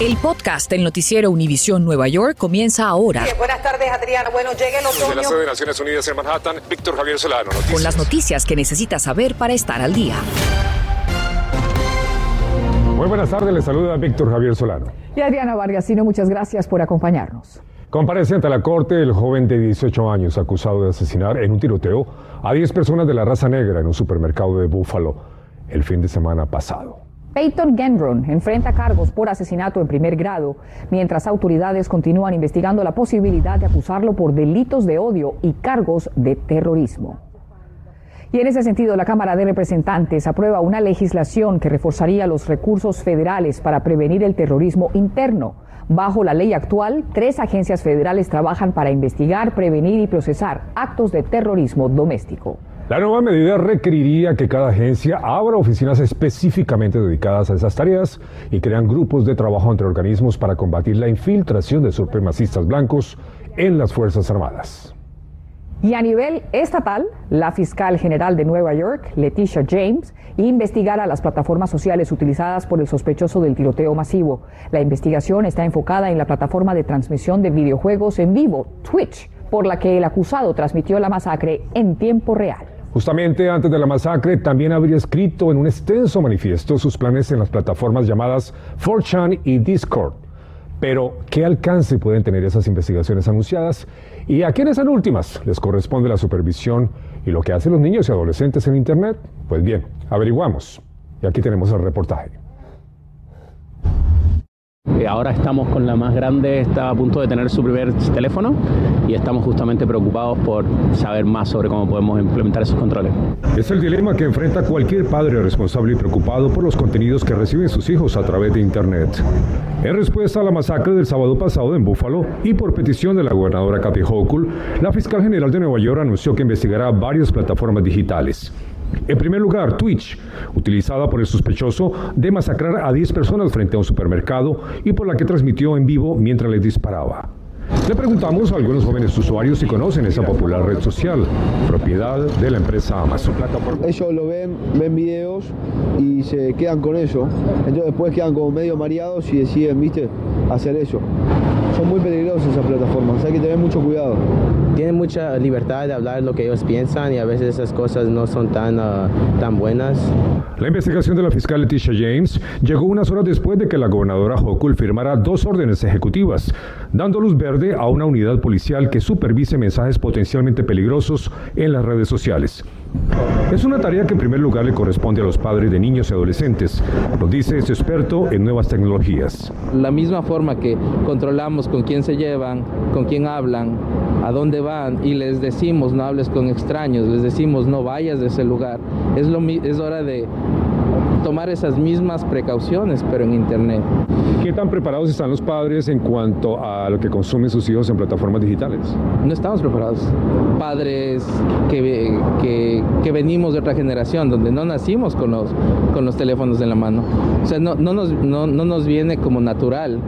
El podcast del noticiero Univisión Nueva York comienza ahora. buenas tardes, Adriana. Bueno, llega el otoño. Desde la sede de Naciones Unidas en Manhattan, Víctor Javier Solano. Noticias. Con las noticias que necesitas saber para estar al día. Muy buenas tardes, les saluda Víctor Javier Solano. Y Adriana Vargasino, muchas gracias por acompañarnos. Comparece ante la corte el joven de 18 años acusado de asesinar en un tiroteo a 10 personas de la raza negra en un supermercado de Búfalo el fin de semana pasado. Peyton Gendron enfrenta cargos por asesinato en primer grado, mientras autoridades continúan investigando la posibilidad de acusarlo por delitos de odio y cargos de terrorismo. Y en ese sentido, la Cámara de Representantes aprueba una legislación que reforzaría los recursos federales para prevenir el terrorismo interno. Bajo la ley actual, tres agencias federales trabajan para investigar, prevenir y procesar actos de terrorismo doméstico. La nueva medida requeriría que cada agencia abra oficinas específicamente dedicadas a esas tareas y crean grupos de trabajo entre organismos para combatir la infiltración de supremacistas blancos en las Fuerzas Armadas. Y a nivel estatal, la fiscal general de Nueva York, Leticia James, investigará las plataformas sociales utilizadas por el sospechoso del tiroteo masivo. La investigación está enfocada en la plataforma de transmisión de videojuegos en vivo, Twitch, por la que el acusado transmitió la masacre en tiempo real. Justamente antes de la masacre, también habría escrito en un extenso manifiesto sus planes en las plataformas llamadas 4chan y Discord. Pero, ¿qué alcance pueden tener esas investigaciones anunciadas? ¿Y a quiénes en últimas les corresponde la supervisión y lo que hacen los niños y adolescentes en Internet? Pues bien, averiguamos. Y aquí tenemos el reportaje. Ahora estamos con la más grande, está a punto de tener su primer teléfono y estamos justamente preocupados por saber más sobre cómo podemos implementar esos controles. Es el dilema que enfrenta cualquier padre responsable y preocupado por los contenidos que reciben sus hijos a través de Internet. En respuesta a la masacre del sábado pasado en Buffalo y por petición de la gobernadora Kathy Hochul, la fiscal general de Nueva York anunció que investigará varias plataformas digitales. En primer lugar, Twitch, utilizada por el sospechoso de masacrar a 10 personas frente a un supermercado y por la que transmitió en vivo mientras les disparaba. Le preguntamos a algunos jóvenes usuarios si conocen esa popular red social, propiedad de la empresa Amazon. Ellos lo ven, ven videos y se quedan con eso. Entonces después quedan como medio mareados y deciden, viste, hacer eso. Son muy peligrosas esas plataformas, hay que tener mucho cuidado. Tienen mucha libertad de hablar lo que ellos piensan y a veces esas cosas no son tan, uh, tan buenas. La investigación de la fiscal Leticia James llegó unas horas después de que la gobernadora Hochul firmara dos órdenes ejecutivas, dando luz verde a una unidad policial que supervise mensajes potencialmente peligrosos en las redes sociales. Es una tarea que en primer lugar le corresponde a los padres de niños y adolescentes, lo dice este experto en nuevas tecnologías. La misma forma que controlamos con quién se llevan, con quién hablan, a dónde van y les decimos no hables con extraños, les decimos no vayas de ese lugar, es, lo, es hora de tomar esas mismas precauciones, pero en Internet. ¿Qué tan preparados están los padres en cuanto a lo que consumen sus hijos en plataformas digitales? No estamos preparados. Padres que, que, que venimos de otra generación, donde no nacimos con los, con los teléfonos en la mano. O sea, no, no, nos, no, no nos viene como natural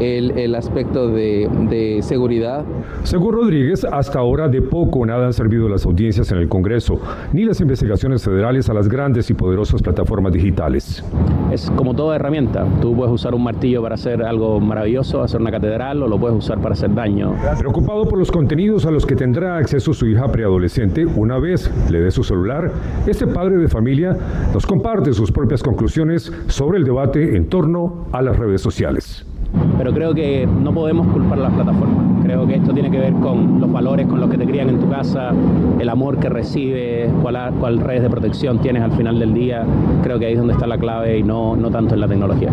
el, el aspecto de, de, seguridad. Según Rodríguez, hasta ahora de poco o nada han servido las audiencias en el Congreso, ni las investigaciones federales a las grandes y poderosas plataformas digitales. Es como toda herramienta. Tú puedes usar un martillo para hacer algo maravilloso, hacer una catedral, o lo puedes usar para hacer daño. Preocupado por los contenidos a los que tendrá acceso su hija preadolescente una vez le dé su celular, este padre de familia nos comparte sus propias conclusiones sobre el debate en torno a las redes sociales pero creo que no podemos culpar a las plataformas. Creo que esto tiene que ver con los valores con los que te crían en tu casa, el amor que recibes, cuál, cuál redes de protección tienes al final del día. Creo que ahí es donde está la clave y no, no tanto en la tecnología.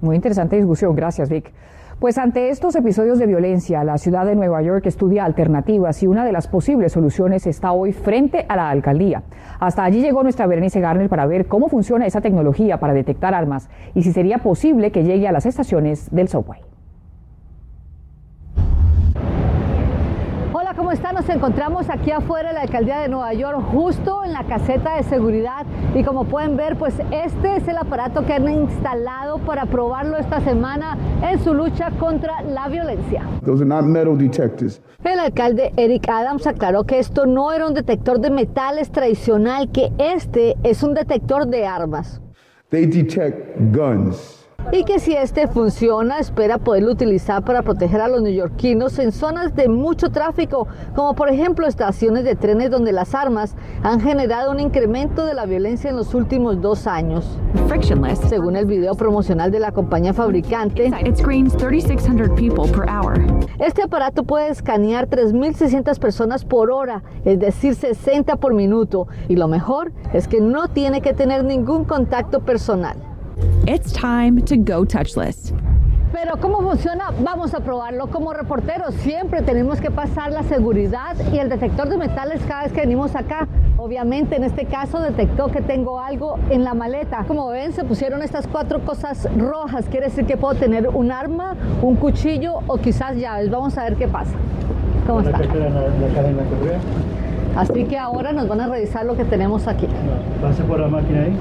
Muy interesante discusión, gracias Vic. Pues ante estos episodios de violencia, la ciudad de Nueva York estudia alternativas y una de las posibles soluciones está hoy frente a la alcaldía. Hasta allí llegó nuestra Berenice Garner para ver cómo funciona esa tecnología para detectar armas y si sería posible que llegue a las estaciones del subway. Nos encontramos aquí afuera de la alcaldía de Nueva York, justo en la caseta de seguridad. Y como pueden ver, pues este es el aparato que han instalado para probarlo esta semana en su lucha contra la violencia. Those are not metal detectors. El alcalde Eric Adams aclaró que esto no era un detector de metales tradicional, que este es un detector de armas. they detect guns. Y que si este funciona, espera poderlo utilizar para proteger a los neoyorquinos en zonas de mucho tráfico, como por ejemplo estaciones de trenes donde las armas han generado un incremento de la violencia en los últimos dos años. Frictionless. Según el video promocional de la compañía fabricante, It screens 3,600 people per hour. este aparato puede escanear 3.600 personas por hora, es decir, 60 por minuto. Y lo mejor es que no tiene que tener ningún contacto personal. It's time to go touchless. Pero ¿cómo funciona? Vamos a probarlo. Como reporteros siempre tenemos que pasar la seguridad y el detector de metales cada vez que venimos acá. Obviamente en este caso detectó que tengo algo en la maleta. Como ven se pusieron estas cuatro cosas rojas. Quiere decir que puedo tener un arma, un cuchillo o quizás llaves. Vamos a ver qué pasa. ¿Cómo está? Así que ahora nos van a revisar lo que tenemos aquí. Pase por la máquina ahí.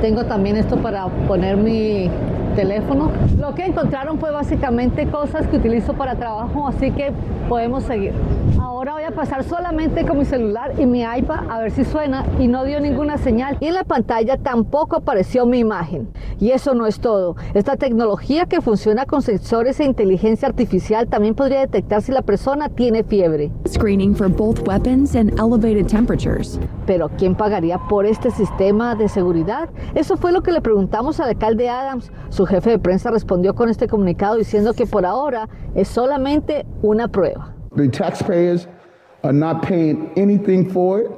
Tengo también esto para poner mi teléfono. Lo que encontraron fue básicamente cosas que utilizo para trabajo, así que podemos seguir. Ahora voy a pasar solamente con mi celular y mi iPad a ver si suena y no dio ninguna señal. Y en la pantalla tampoco apareció mi imagen. Y eso no es todo. Esta tecnología que funciona con sensores e inteligencia artificial también podría detectar si la persona tiene fiebre. Screening for both weapons and elevated temperatures. Pero ¿quién pagaría por este sistema de seguridad? Eso fue lo que le preguntamos al alcalde Adams. Su jefe de prensa respondió con este comunicado diciendo que por ahora es solamente una prueba. The taxpayers are not paying anything for it.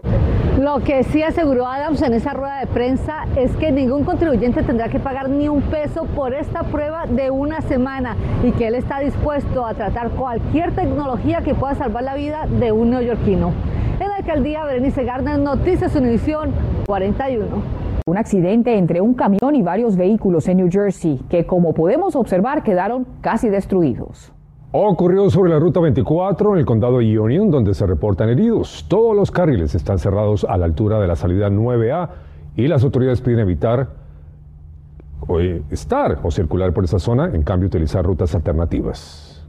Lo que sí aseguró Adams en esa rueda de prensa es que ningún contribuyente tendrá que pagar ni un peso por esta prueba de una semana y que él está dispuesto a tratar cualquier tecnología que pueda salvar la vida de un neoyorquino. En la alcaldía, Berenice Garner, Noticias Univisión 41. Un accidente entre un camión y varios vehículos en New Jersey que, como podemos observar, quedaron casi destruidos. Ocurrió sobre la ruta 24 en el condado de Union, donde se reportan heridos. Todos los carriles están cerrados a la altura de la salida 9A y las autoridades piden evitar o, estar o circular por esa zona, en cambio utilizar rutas alternativas.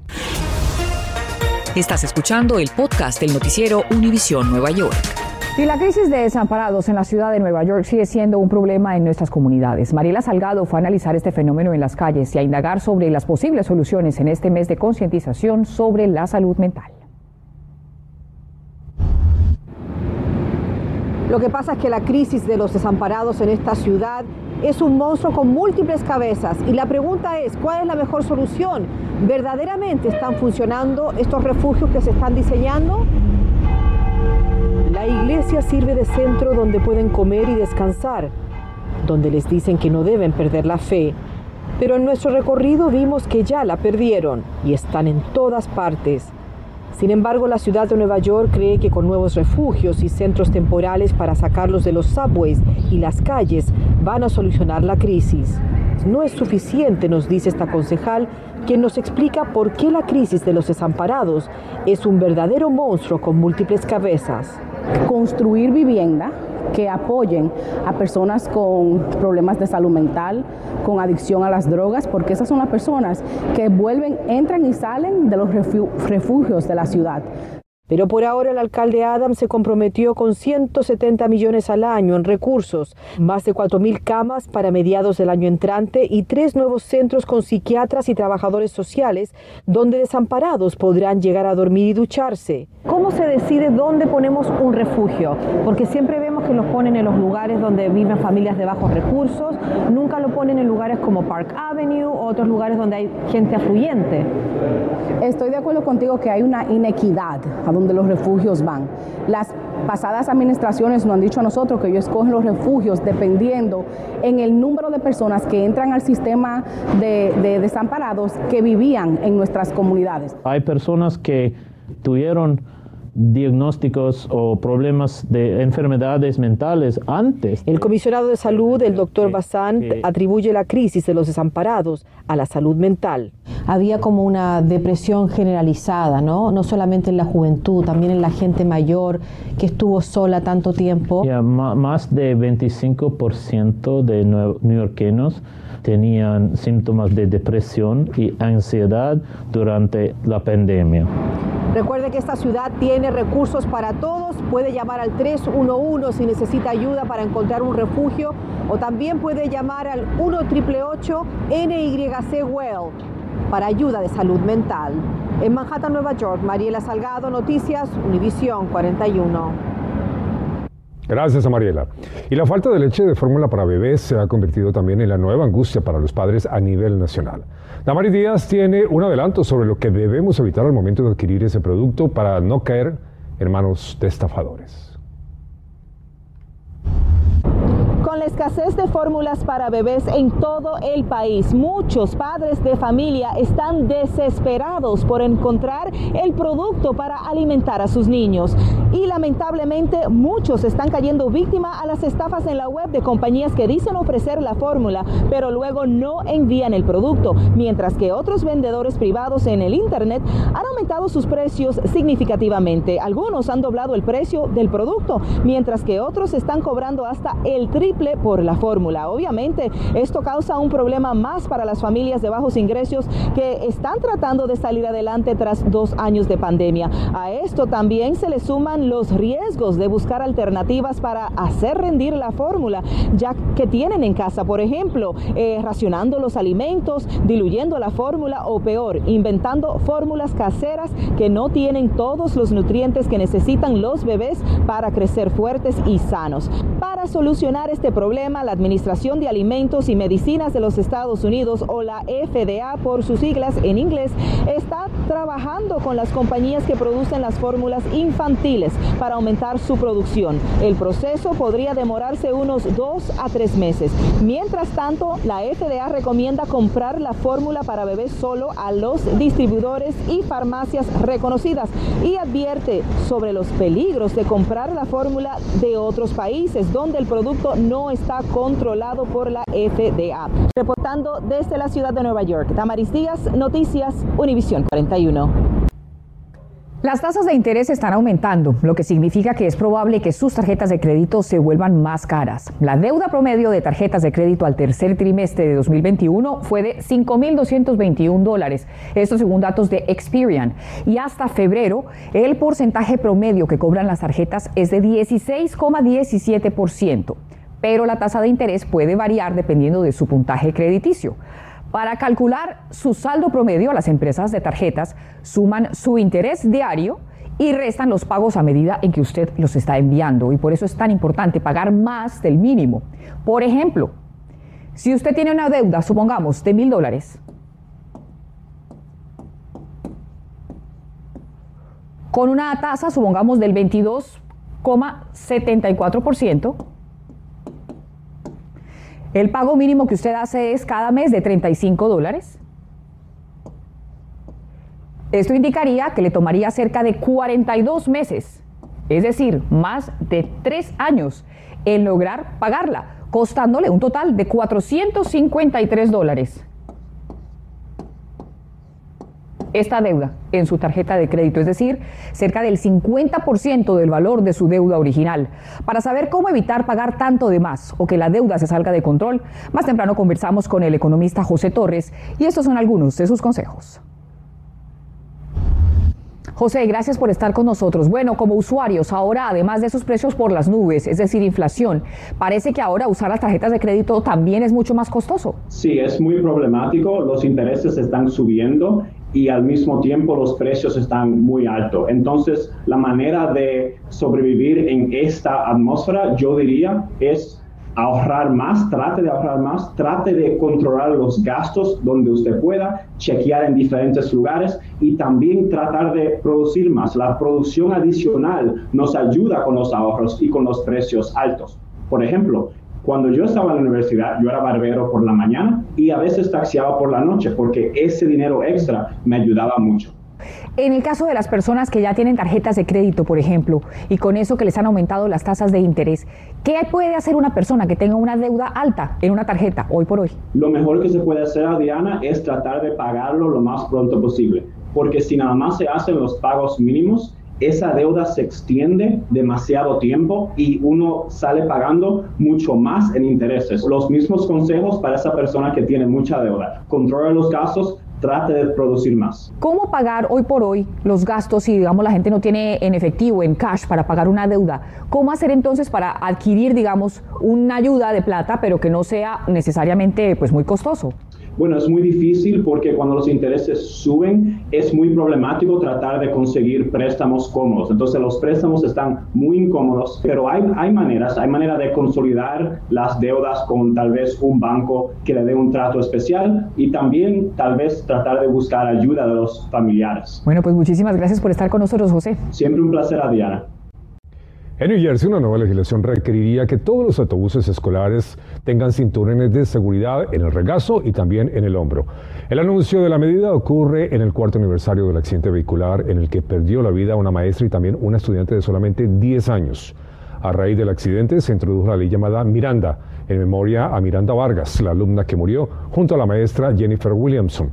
Estás escuchando el podcast del noticiero Univisión Nueva York. Y la crisis de desamparados en la ciudad de Nueva York sigue siendo un problema en nuestras comunidades. Mariela Salgado fue a analizar este fenómeno en las calles y a indagar sobre las posibles soluciones en este mes de concientización sobre la salud mental. Lo que pasa es que la crisis de los desamparados en esta ciudad es un monstruo con múltiples cabezas y la pregunta es, ¿cuál es la mejor solución? ¿Verdaderamente están funcionando estos refugios que se están diseñando? La iglesia sirve de centro donde pueden comer y descansar, donde les dicen que no deben perder la fe. Pero en nuestro recorrido vimos que ya la perdieron y están en todas partes. Sin embargo, la ciudad de Nueva York cree que con nuevos refugios y centros temporales para sacarlos de los subways y las calles van a solucionar la crisis. No es suficiente, nos dice esta concejal, quien nos explica por qué la crisis de los desamparados es un verdadero monstruo con múltiples cabezas. Construir vivienda que apoyen a personas con problemas de salud mental, con adicción a las drogas, porque esas son las personas que vuelven, entran y salen de los refugios de la ciudad. Pero por ahora el alcalde Adams se comprometió con 170 millones al año en recursos, más de 4.000 camas para mediados del año entrante y tres nuevos centros con psiquiatras y trabajadores sociales donde desamparados podrán llegar a dormir y ducharse. ¿Cómo se decide dónde ponemos un refugio? Porque siempre vemos que los ponen en los lugares donde viven familias de bajos recursos, nunca lo ponen en lugares como Park Avenue o otros lugares donde hay gente afluyente. Estoy de acuerdo contigo que hay una inequidad a donde los refugios van. Las pasadas administraciones nos han dicho a nosotros que ellos escogen los refugios dependiendo en el número de personas que entran al sistema de, de desamparados que vivían en nuestras comunidades. Hay personas que tuvieron diagnósticos o problemas de enfermedades mentales antes. El comisionado de salud, el doctor Bassant, atribuye la crisis de los desamparados a la salud mental. había como una depresión generalizada, ¿no? No solamente en la juventud, también en la gente mayor que estuvo sola tanto tiempo. más de 25% de neoyorquinos tenían síntomas de depresión y ansiedad durante la pandemia. Recuerde que esta ciudad tiene recursos para todos. Puede llamar al 311 si necesita ayuda para encontrar un refugio o también puede llamar al 1 888 NYC Well para ayuda de salud mental. En Manhattan, Nueva York, Mariela Salgado, Noticias, Univisión 41. Gracias a Mariela. Y la falta de leche de fórmula para bebés se ha convertido también en la nueva angustia para los padres a nivel nacional. Damaris Díaz tiene un adelanto sobre lo que debemos evitar al momento de adquirir ese producto para no caer en manos de estafadores. La escasez de fórmulas para bebés en todo el país, muchos padres de familia están desesperados por encontrar el producto para alimentar a sus niños. Y lamentablemente muchos están cayendo víctima a las estafas en la web de compañías que dicen ofrecer la fórmula, pero luego no envían el producto, mientras que otros vendedores privados en el Internet han aumentado sus precios significativamente. Algunos han doblado el precio del producto, mientras que otros están cobrando hasta el triple por la fórmula. Obviamente, esto causa un problema más para las familias de bajos ingresos que están tratando de salir adelante tras dos años de pandemia. A esto también se le suman los riesgos de buscar alternativas para hacer rendir la fórmula, ya que tienen en casa, por ejemplo, eh, racionando los alimentos, diluyendo la fórmula o peor, inventando fórmulas caseras que no tienen todos los nutrientes que necesitan los bebés para crecer fuertes y sanos. Para solucionar este problema, la Administración de Alimentos y Medicinas de los Estados Unidos, o la FDA por sus siglas en inglés, está trabajando con las compañías que producen las fórmulas infantiles para aumentar su producción. El proceso podría demorarse unos dos a tres meses. Mientras tanto, la FDA recomienda comprar la fórmula para bebés solo a los distribuidores y farmacias reconocidas y advierte sobre los peligros de comprar la fórmula de otros países donde el producto no está controlado por la FDA. Reportando desde la ciudad de Nueva York, Tamaris Díaz, Noticias, Univisión 41. Las tasas de interés están aumentando, lo que significa que es probable que sus tarjetas de crédito se vuelvan más caras. La deuda promedio de tarjetas de crédito al tercer trimestre de 2021 fue de 5.221 dólares, esto según datos de Experian. Y hasta febrero, el porcentaje promedio que cobran las tarjetas es de 16,17% pero la tasa de interés puede variar dependiendo de su puntaje crediticio. Para calcular su saldo promedio, las empresas de tarjetas suman su interés diario y restan los pagos a medida en que usted los está enviando. Y por eso es tan importante pagar más del mínimo. Por ejemplo, si usted tiene una deuda, supongamos, de mil dólares, con una tasa, supongamos, del 22,74%, el pago mínimo que usted hace es cada mes de 35 dólares. Esto indicaría que le tomaría cerca de 42 meses, es decir, más de 3 años, en lograr pagarla, costándole un total de 453 dólares. Esta deuda en su tarjeta de crédito, es decir, cerca del 50% del valor de su deuda original. Para saber cómo evitar pagar tanto de más o que la deuda se salga de control, más temprano conversamos con el economista José Torres y estos son algunos de sus consejos. José, gracias por estar con nosotros. Bueno, como usuarios, ahora además de esos precios por las nubes, es decir, inflación, parece que ahora usar las tarjetas de crédito también es mucho más costoso. Sí, es muy problemático. Los intereses están subiendo y al mismo tiempo los precios están muy altos. Entonces, la manera de sobrevivir en esta atmósfera, yo diría, es ahorrar más, trate de ahorrar más, trate de controlar los gastos donde usted pueda, chequear en diferentes lugares y también tratar de producir más. La producción adicional nos ayuda con los ahorros y con los precios altos. Por ejemplo, cuando yo estaba en la universidad, yo era barbero por la mañana y a veces taxiaba por la noche porque ese dinero extra me ayudaba mucho. En el caso de las personas que ya tienen tarjetas de crédito, por ejemplo, y con eso que les han aumentado las tasas de interés, ¿qué puede hacer una persona que tenga una deuda alta en una tarjeta hoy por hoy? Lo mejor que se puede hacer, Diana, es tratar de pagarlo lo más pronto posible, porque si nada más se hacen los pagos mínimos, esa deuda se extiende demasiado tiempo y uno sale pagando mucho más en intereses. Los mismos consejos para esa persona que tiene mucha deuda. Controla los gastos, trate de producir más. ¿Cómo pagar hoy por hoy los gastos si, digamos, la gente no tiene en efectivo, en cash, para pagar una deuda? ¿Cómo hacer entonces para adquirir, digamos, una ayuda de plata, pero que no sea necesariamente pues, muy costoso? Bueno, es muy difícil porque cuando los intereses suben es muy problemático tratar de conseguir préstamos cómodos. Entonces los préstamos están muy incómodos, pero hay, hay maneras, hay manera de consolidar las deudas con tal vez un banco que le dé un trato especial y también tal vez tratar de buscar ayuda de los familiares. Bueno, pues muchísimas gracias por estar con nosotros, José. Siempre un placer, Diana. En New Jersey, una nueva legislación requeriría que todos los autobuses escolares tengan cinturones de seguridad en el regazo y también en el hombro. El anuncio de la medida ocurre en el cuarto aniversario del accidente vehicular en el que perdió la vida una maestra y también una estudiante de solamente 10 años. A raíz del accidente se introdujo la ley llamada Miranda, en memoria a Miranda Vargas, la alumna que murió junto a la maestra Jennifer Williamson.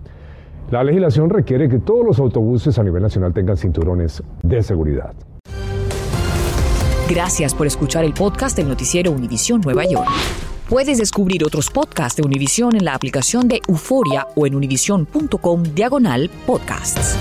La legislación requiere que todos los autobuses a nivel nacional tengan cinturones de seguridad. Gracias por escuchar el podcast del noticiero Univisión Nueva York. Puedes descubrir otros podcasts de Univisión en la aplicación de Euforia o en univision.com diagonal podcasts.